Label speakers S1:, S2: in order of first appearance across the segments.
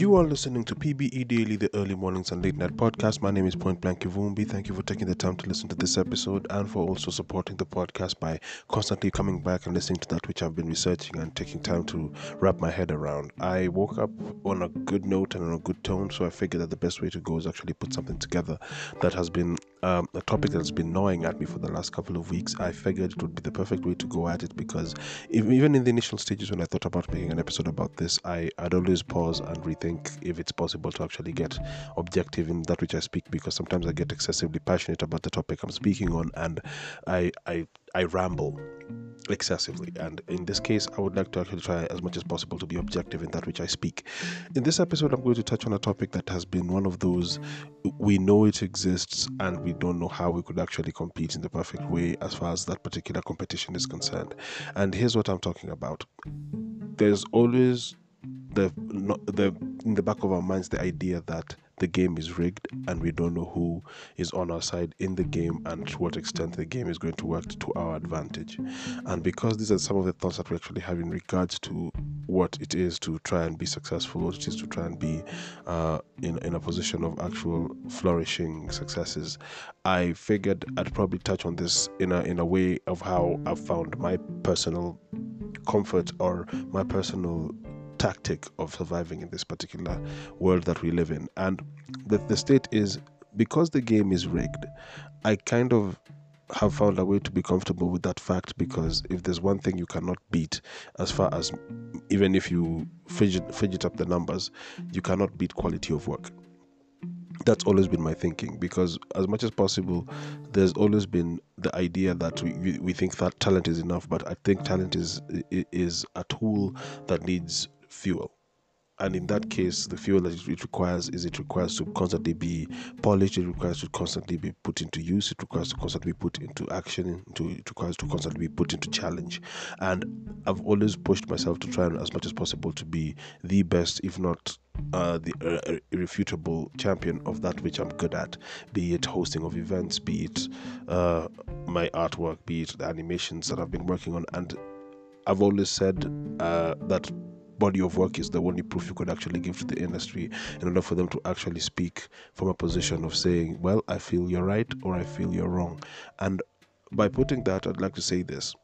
S1: You are listening to PBE Daily, the early mornings and late night podcast. My name is Point Blank Kivumbi. Thank you for taking the time to listen to this episode and for also supporting the podcast by constantly coming back and listening to that which I've been researching and taking time to wrap my head around. I woke up on a good note and on a good tone, so I figured that the best way to go is actually put something together that has been um, a topic that's been gnawing at me for the last couple of weeks. I figured it would be the perfect way to go at it because even in the initial stages when I thought about making an episode about this, I, I'd always pause and rethink if it's possible to actually get objective in that which I speak because sometimes I get excessively passionate about the topic I'm speaking on and I I, I ramble excessively and in this case i would like to actually try as much as possible to be objective in that which i speak. In this episode i'm going to touch on a topic that has been one of those we know it exists and we don't know how we could actually compete in the perfect way as far as that particular competition is concerned. And here's what i'm talking about. There's always the the in the back of our minds the idea that the game is rigged and we don't know who is on our side in the game and to what extent the game is going to work to our advantage. And because these are some of the thoughts that we actually have in regards to what it is to try and be successful, what it is to try and be uh, in, in a position of actual flourishing successes, I figured I'd probably touch on this in a, in a way of how I've found my personal comfort or my personal tactic of surviving in this particular world that we live in. And the, the state is because the game is rigged, I kind of have found a way to be comfortable with that fact because if there's one thing you cannot beat, as far as even if you fidget, fidget up the numbers, you cannot beat quality of work. That's always been my thinking because, as much as possible, there's always been the idea that we, we think that talent is enough, but I think talent is is a tool that needs fuel. And in that case the fuel that it requires is it requires to constantly be polished it requires to constantly be put into use it requires to constantly be put into action into, it requires to constantly be put into challenge. And i've always pushed myself to try and as much as possible to be the best if not uh, the uh, irrefutable champion of that which I'm good at, be it hosting of events, be it uh, my artwork, be it the animations that I've been working on. And I've always said uh, that body of work is the only proof you could actually give to the industry in order for them to actually speak from a position of saying, well, I feel you're right or I feel you're wrong. And by putting that, I'd like to say this.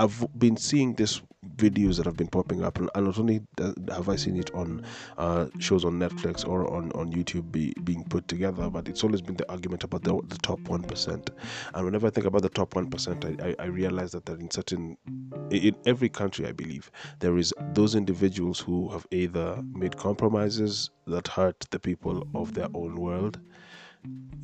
S1: I've been seeing this videos that have been popping up, and not only have I seen it on uh, shows on Netflix or on, on YouTube be, being put together, but it's always been the argument about the, the top 1%. And whenever I think about the top 1%, I, I, I realize that, that in certain, in every country, I believe, there is those individuals who have either made compromises that hurt the people of their own world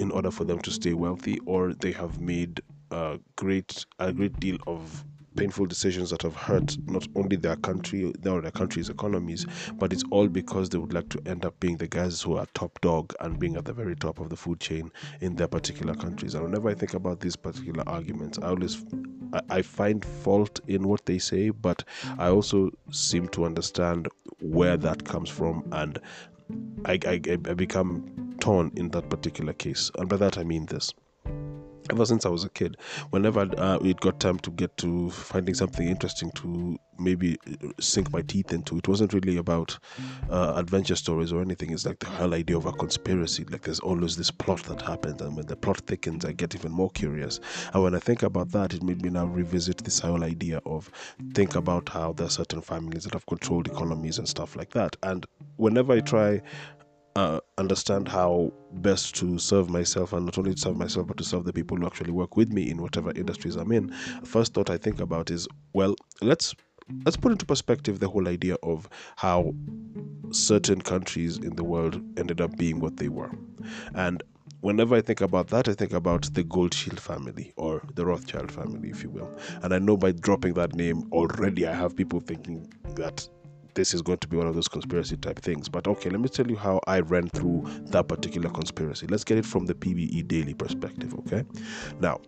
S1: in order for them to stay wealthy, or they have made a great a great deal of painful decisions that have hurt not only their country, their, their country's economies, but it's all because they would like to end up being the guys who are top dog and being at the very top of the food chain in their particular countries. And whenever I think about these particular arguments, I always I find fault in what they say, but I also seem to understand where that comes from, and I, I, I become torn in that particular case. And by that I mean this ever since I was a kid, whenever uh, it got time to get to finding something interesting to maybe uh, sink my teeth into, it wasn't really about uh, adventure stories or anything. It's like the whole idea of a conspiracy. Like there's always this plot that happens, and when the plot thickens, I get even more curious. And when I think about that, it made me now revisit this whole idea of think about how there are certain families that have controlled economies and stuff like that. And whenever I try uh, understand how best to serve myself and not only to serve myself but to serve the people who actually work with me in whatever industries I'm in. First thought I think about is well, let's let's put into perspective the whole idea of how certain countries in the world ended up being what they were. And whenever I think about that, I think about the Goldschmidt family or the Rothschild family, if you will. And I know by dropping that name already, I have people thinking that this is going to be one of those conspiracy type things. But okay, let me tell you how I ran through that particular conspiracy. Let's get it from the PBE daily perspective, okay? Now,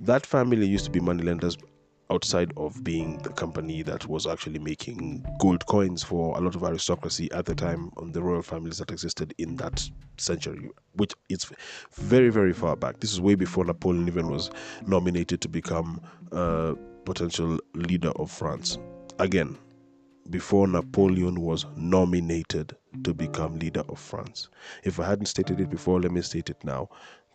S1: that family used to be moneylenders outside of being the company that was actually making gold coins for a lot of aristocracy at the time on the royal families that existed in that century which is very very far back this is way before napoleon even was nominated to become a potential leader of france again before Napoleon was nominated to become leader of France. If I hadn't stated it before, let me state it now.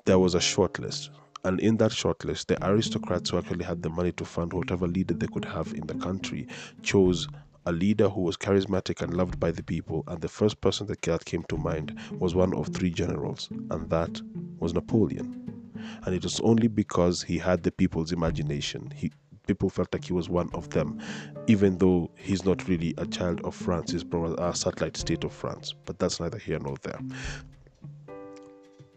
S1: There was a shortlist. And in that shortlist, the aristocrats who actually had the money to fund whatever leader they could have in the country chose a leader who was charismatic and loved by the people. And the first person that came to mind was one of three generals, and that was Napoleon. And it was only because he had the people's imagination. He people felt like he was one of them, even though he's not really a child of France, he's a satellite state of France. But that's neither here nor there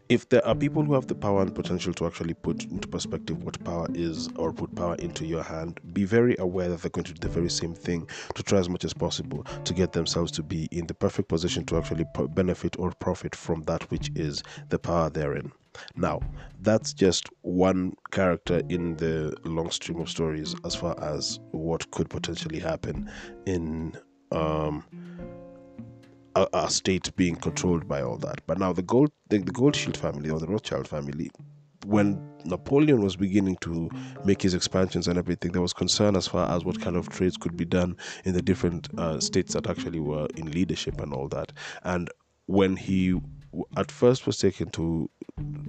S1: if there are people who have the power and potential to actually put into perspective what power is or put power into your hand, be very aware that they're going to do the very same thing to try as much as possible to get themselves to be in the perfect position to actually benefit or profit from that which is the power therein. Now, that's just one character in the long stream of stories as far as what could potentially happen in um, a, a, state being controlled by all that. But now the gold the, the Goldfield family or the Rothschild family, when Napoleon was beginning to make his expansions and everything, there was concern as far as what kind of trades could be done in the different uh, states that actually were in leadership and all that. And when he at first was taken to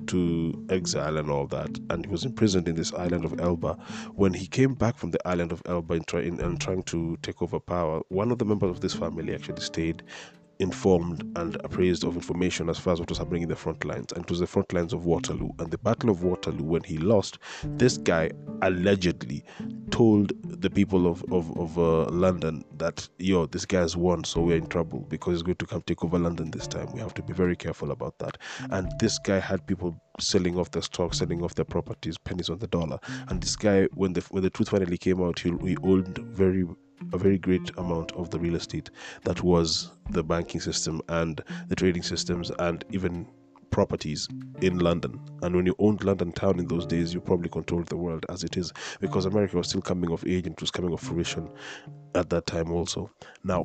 S1: to exile and all that, and he was imprisoned in this island of Elba. When he came back from the island of Elba and, try, in, and trying to take over power, one of the members of this family actually stayed informed and appraised of information as far as what was happening in the front lines. And it was the front lines of Waterloo. And the Battle of Waterloo, when he lost, this guy allegedly told the people of, of, of uh, London that, yo, this guy's won, so we're in trouble because he's going to come take over London this time. We have to be very careful about that. And this guy had people selling off their stock, selling off their properties, pennies on the dollar. And this guy, when the when the truth finally came out, he, he owned very a very great amount of the real estate that was the banking system and the trading systems and even properties in London. And when you owned London town in those days, you probably controlled the world as it is because America was still coming of age and it was coming of fruition at that time also. Now,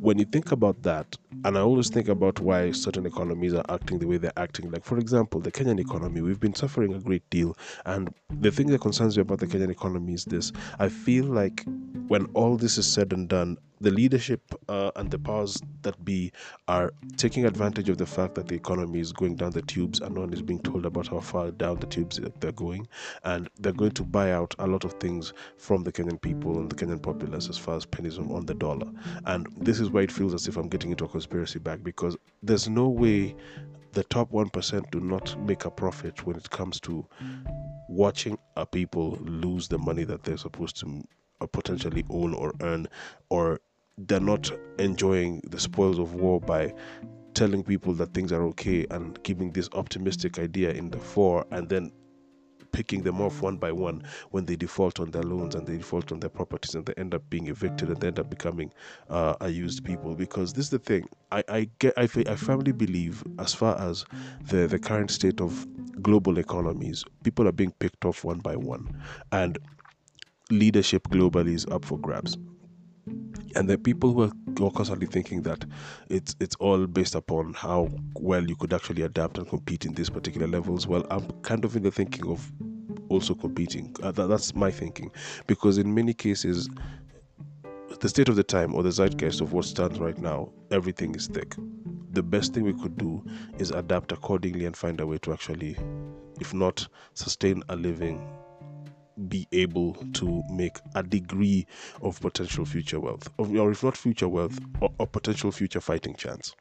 S1: when you think about that, and I always think about why certain economies are acting the way they're acting, like for example, the Kenyan economy, we've been suffering a great deal. And the thing that concerns me about the Kenyan economy is this I feel like when all this is said and done, the leadership uh, and the powers that be are taking advantage of the fact that the economy is going down the tubes and no one is being told about how far down the tubes they're going. And they're going to buy out a lot of things from the kenyan people and the kenyan populace as far as pennies on the dollar. And this is why it feels as if i'm getting into a conspiracy bag because there's no way the top 1% do not make a profit when it comes to watching a people lose the money that they're supposed to potentially own or earn, or they're not enjoying the spoils of war by telling people that things are okay and giving this optimistic idea in the fore and then picking them off one by one when they default on their loans and they default on their properties and they end up being evicted and they end up becoming uh, used people. Because this is the thing I, I get I, I firmly believe as far as the the current state of global economies people are being picked off one by one. And leadership globally is up for grabs. And the people who are, constantly thinking that it's it's all based upon how well you could actually adapt and compete in these particular levels well i'm kind of in the thinking of also competing. Uh, that, that's my thinking. Because in many cases the state of the time or the zeitgeist of what stands right now everything is thick. The best thing we could do is adapt accordingly and find a way to actually if not sustain a living be able to make a degree of potential future wealth, or if not future wealth, or potential future fighting chance.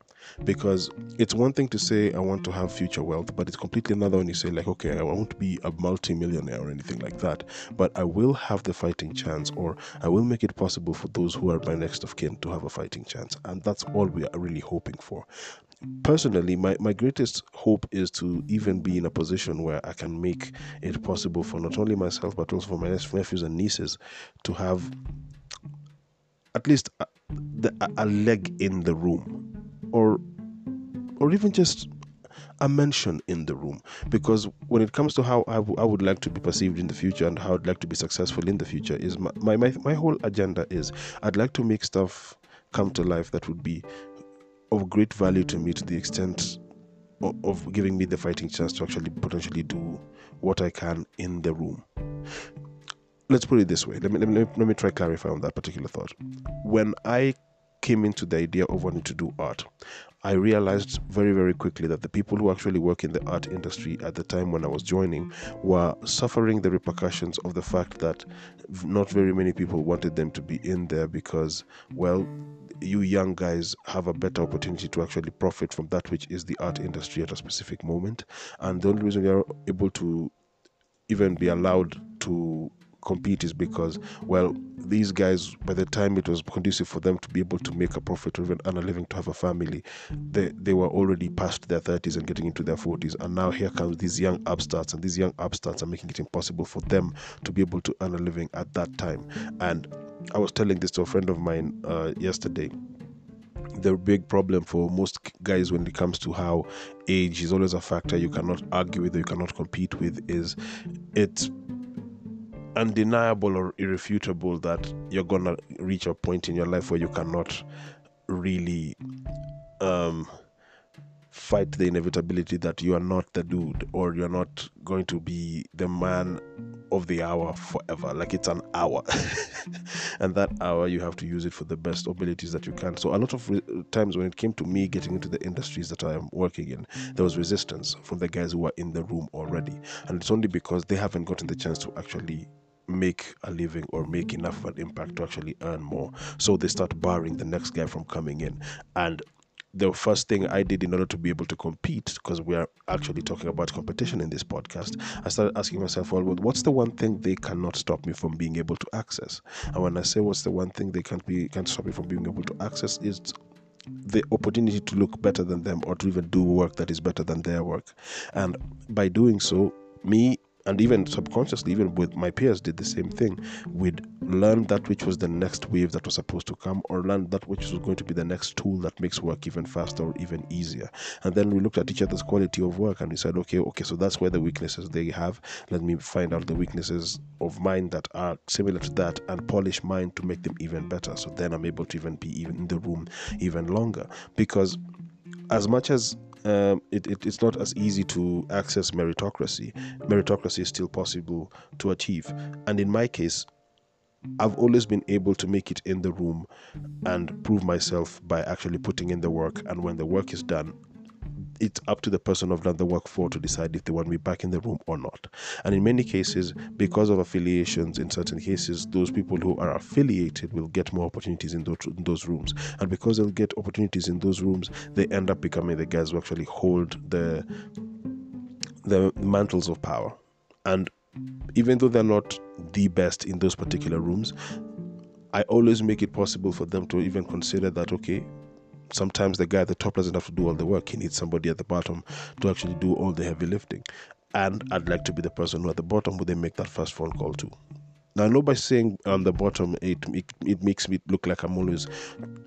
S1: Because it's one thing to say I want to have future wealth, but it's completely another when you say like, okay, I won't be a multi-millionaire or anything like that, but I will have the fighting chance, or I will make it possible for those who are my next of kin to have a fighting chance, and that's all we are really hoping for personally my, my greatest hope is to even be in a position where i can make it possible for not only myself but also for my nephews and nieces to have at least a, the, a leg in the room or or even just a mention in the room. Because when it comes to how I, w- I would like to be perceived in the future and how I'd like to be successful in the future is my, my, my, my whole agenda is I'd like to make stuff come to life that would be of great value to me to the extent of, giving me the fighting chance to actually potentially do what I can in the room. let's put it this way. Let me, let me let me try clarify on that particular thought. When I came into the idea of wanting to do art, I realized very, very quickly that the people who actually work in the art industry at the time when I was joining were suffering the repercussions of the fact that not very many people wanted them to be in there because, well, you young guys have a better opportunity to actually profit from that which is the art industry at a specific moment. And the only reason you're able to even be allowed to compete is because, well, these guys, by the time it was conducive for them to be able to make a profit or even earn a living to have a family, they, they were already past their 30s and getting into their 40s. And now here comes these young upstarts, and these young upstarts are making it impossible for them to be able to earn a living at that time. And I was telling this to a friend of mine uh, yesterday. The big problem for most guys when it comes to how age is always a factor you cannot argue with or you cannot compete with is it's undeniable or irrefutable that you're gonna reach a point in your life where you cannot really um, fight the inevitability that you are not the dude or you're not going to be the man of the hour forever. Like it's an hour, and that hour you have to use it for the best abilities that you can. So a lot of re- times when it came to me getting into the industries that I am working in, there was resistance from the guys who were in the room already, and it's only because they haven't gotten the chance to actually make a living or make enough of an impact to actually earn more. So they start barring the next guy from coming in. And the first thing I did in order to be able to compete, because we are actually talking about competition in this podcast, I started asking myself, well, what's the one thing they cannot stop me from being able to access? And when I say what's the one thing they can't be can't stop me from being able to access is the opportunity to look better than them or to even do work that is better than their work. And by doing so, me and even subconsciously, even with my peers, did the same thing. We'd learn that which was the next wave that was supposed to come, or learn that which was going to be the next tool that makes work even faster or even easier. And then we looked at each other's quality of work and we said, okay, okay, so that's where the weaknesses they have. Let me find out the weaknesses of mine that are similar to that and polish mine to make them even better. So then I'm able to even be even in the room even longer. Because as much as um, it, it, it's not as easy to access meritocracy. Meritocracy is still possible to achieve. And in my case, I've always been able to make it in the room and prove myself by actually putting in the work. And when the work is done, it's up to the person I've done the work for to decide if they want me back in the room or not. And in many cases, because of affiliations, in certain cases, those people who are affiliated will get more opportunities in those, in those rooms. And because they'll get opportunities in those rooms, they end up becoming the guys who actually hold the the mantles of power. And even though they're not the best in those particular rooms, I always make it possible for them to even consider that okay, sometimes the guy at the top doesn't have to do all the work. He needs somebody at the bottom to actually do all the heavy lifting. And I'd like to be the person who at the bottom who they make that first phone call to. Now, I know by saying on the bottom, it, it, it makes me look like I'm always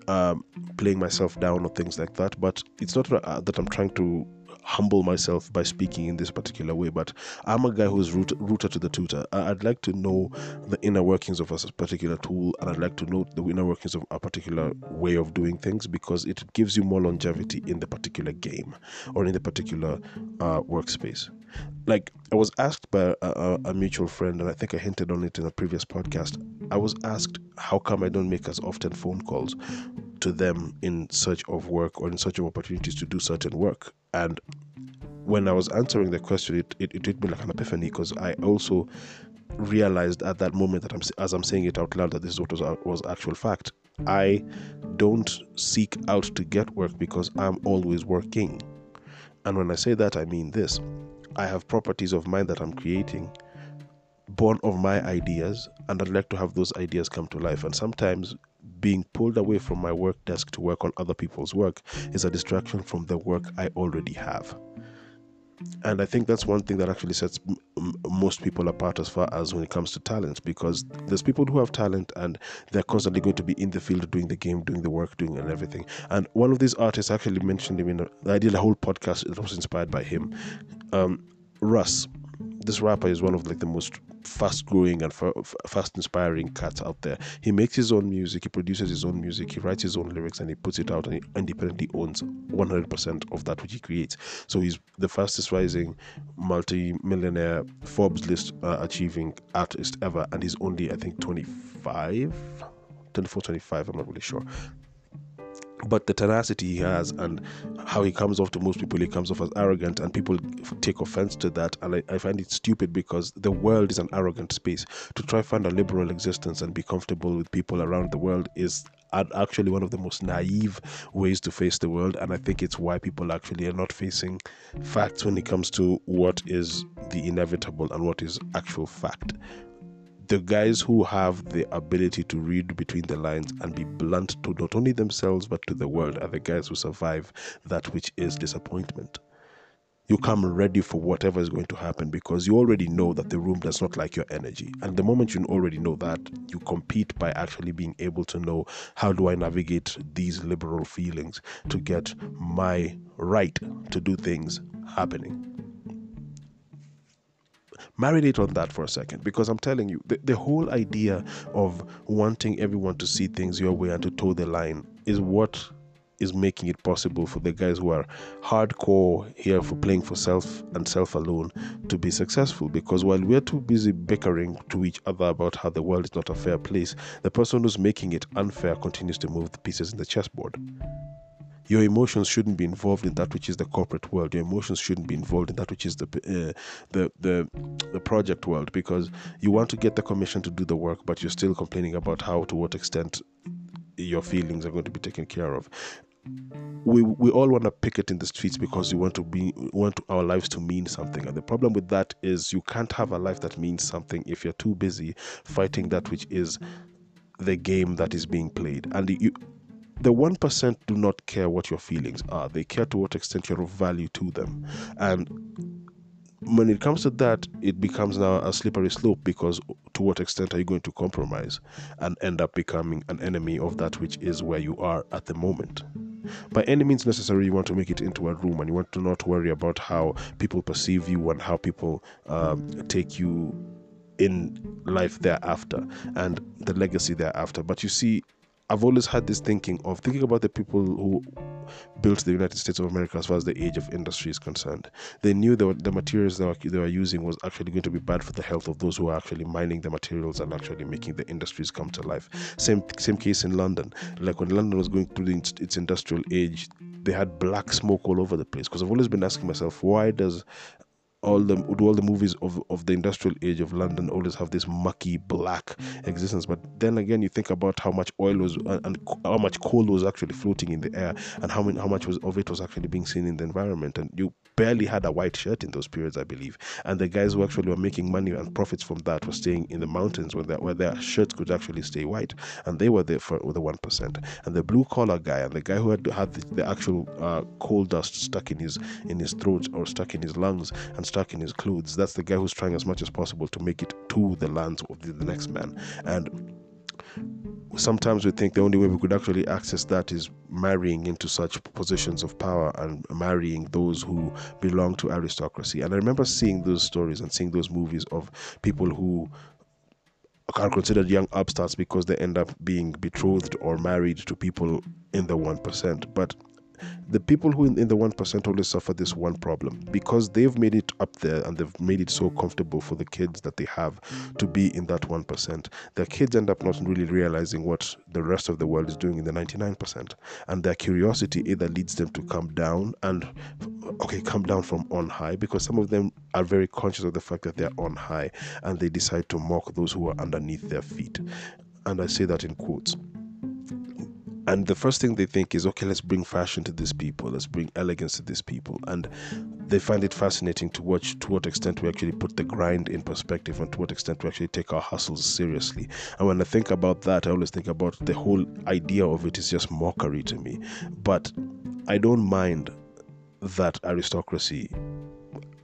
S1: um, playing myself down or things like that. But it's not that I'm trying to humble myself by speaking in this particular way, but I'm a guy who's root, rooted to the tutor. I'd like to know the inner workings of a particular tool, and I'd like to know the inner workings of a particular way of doing things because it gives you more longevity in the particular game or in the particular uh, workspace. Like I was asked by a, a, mutual friend, and I think I hinted on it in a previous podcast. I was asked how come I don't make as often phone calls to them in search of work or in search of opportunities to do certain work. And when I was answering the question, it, it, it hit me like an epiphany because I also realized at that moment that I'm, as I'm saying it out loud that this is what was, uh, was actual fact. I don't seek out to get work because I'm always working. And when I say that, I mean this I have properties of mine that I'm creating born of my ideas, and I'd like to have those ideas come to life. And sometimes being pulled away from my work desk to work on other people's work is a distraction from the work I already have. And I think that's one thing that actually sets m- most people apart as far as when it comes to talent, because there's people who have talent and they're constantly going to be in the field doing the game, doing the work, doing and everything. And one of these artists actually mentioned him in a, I did a whole podcast that was inspired by him. Um, Russ, this rapper is one of like the most fast growing and fast inspiring cats out there. He makes his own music, he produces his own music, he writes his own lyrics, and he puts it out and he independently owns 100% of that which he creates. So he's the fastest rising multi millionaire Forbes list uh, achieving artist ever, and he's only, I think, 25. 24, 25, I'm not really sure but the tenacity he has and how he comes off to most people, he comes off as arrogant, and people take offense to that. And I, I, find it stupid because the world is an arrogant space. To try find a liberal existence and be comfortable with people around the world is actually one of the most naive ways to face the world. And I think it's why people actually are not facing facts when it comes to what is the inevitable and what is actual fact the guys who have the ability to read between the lines and be blunt to not only themselves but to the world are the guys who survive that which is disappointment. You come ready for whatever is going to happen because you already know that the room does not like your energy. And the moment you already know that, you compete by actually being able to know how do I navigate these liberal feelings to get my right to do things happening marinate on that for a second because I'm telling you, the, the whole idea of wanting everyone to see things your way and to toe the line is what is making it possible for the guys who are hardcore here for playing for self and self alone to be successful. Because while we're too busy bickering to each other about how the world is not a fair place, the person who's making it unfair continues to move the pieces in the chessboard your emotions shouldn't be involved in that which is the corporate world. Your emotions shouldn't be involved in that which is the uh, the the the project world because you want to get the commission to do the work, but you're still complaining about how to what extent your feelings are going to be taken care of. We, we all want to picket in the streets because we want to be want our lives to mean something and the problem with that is you can't have a life that means something if you're too busy fighting that which is the game that is being played and you the 1% do not care what your feelings are. They care to what extent you're of value to them. And when it comes to that, it becomes now a slippery slope because to what extent are you going to compromise and end up becoming an enemy of that which is where you are at the moment? By any means necessary, you want to make it into a room and you want to not worry about how people perceive you and how people um, take you in life thereafter and the legacy thereafter. But you see, I've always had this thinking of thinking about the people who built the United States of America as far as the age of industry is concerned. They knew that the materials were, they were using was actually going to be bad for the health of those who are actually mining the materials and actually making the industries come to life. Same same case in London. Like when London was going through its industrial age, they had black smoke all over the place. Because I've always been asking myself, why does all the all the movies of, of the industrial age of London always have this mucky black existence. But then again, you think about how much oil was and how much coal was actually floating in the air, and how many, how much was of it was actually being seen in the environment. And you barely had a white shirt in those periods, I believe. And the guys who actually were making money and profits from that were staying in the mountains where, their, where their shirts could actually stay white, and they were there for the one percent. And the blue collar guy and the guy who had had the, the actual uh, coal dust stuck in his in his throat or stuck in his lungs and stuck in his clothes. That's the guy who's trying as much as possible to make it to the lands of the, next man. And sometimes we think the only way we could actually access that is marrying into such positions of power and marrying those who belong to aristocracy. And I remember seeing those stories and seeing those movies of people who are considered young upstarts because they end up being betrothed or married to people in the 1%. But the people who in, in the 1% only suffer this one problem because they've made it up there and they've made it so comfortable for the kids that they have to be in that 1%. Their kids end up not really realizing what the rest of the world is doing in the 99%. And their curiosity either leads them to come down and, okay, come down from on high because some of them are very conscious of the fact that they're on high and they decide to mock those who are underneath their feet. And I say that in quotes and the first thing they think is okay let's bring fashion to these people. Let's bring elegance to these people. And they find it fascinating to watch to what extent we actually put the grind in perspective and to what extent we actually take our hustles seriously. And when i think about that i always think about the whole idea of it is just mockery to me. But i don't mind that aristocracy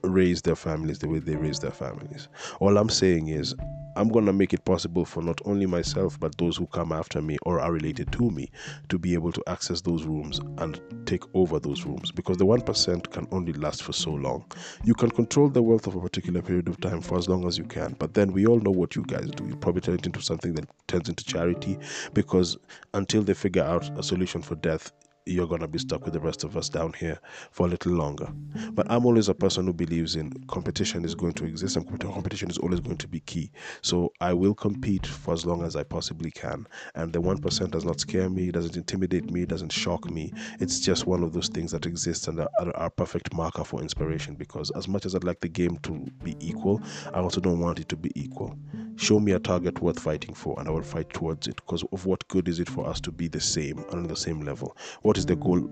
S1: raise their families the way they raise their families. All i'm saying is I'm going to make it possible for not only myself, but those who come after me or are related to me to be able to access those rooms and take over those rooms because the 1% can only last for so long. You can control the wealth of a particular period of time for as long as you can, but then we all know what you guys do. You probably turn it into something that turns into charity because until they figure out a solution for death, you're going to be stuck with the rest of us down here for a little longer. But I'm always a person who believes in competition is going to exist and competition is always going to be key. So I will compete for as long as I possibly can. And the 1% does not scare me, it doesn't intimidate me, it doesn't shock me. It's just one of those things that exists and are, are perfect marker for inspiration because as much as I'd like the game to be equal, I also don't want it to be equal. Show me a target worth fighting for, and I will fight towards it. Because of what good is it for us to be the same and on the same level? What is the goal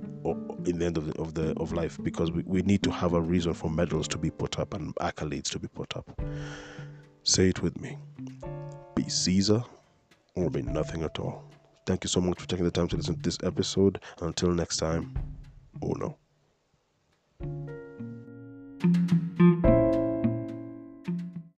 S1: in the end of the, of the of life? Because we, we need to have a reason for medals to be put up and accolades to be put up. Say it with me: Be Caesar, or be nothing at all. Thank you so much for taking the time to listen to this episode. Until next time, oh no.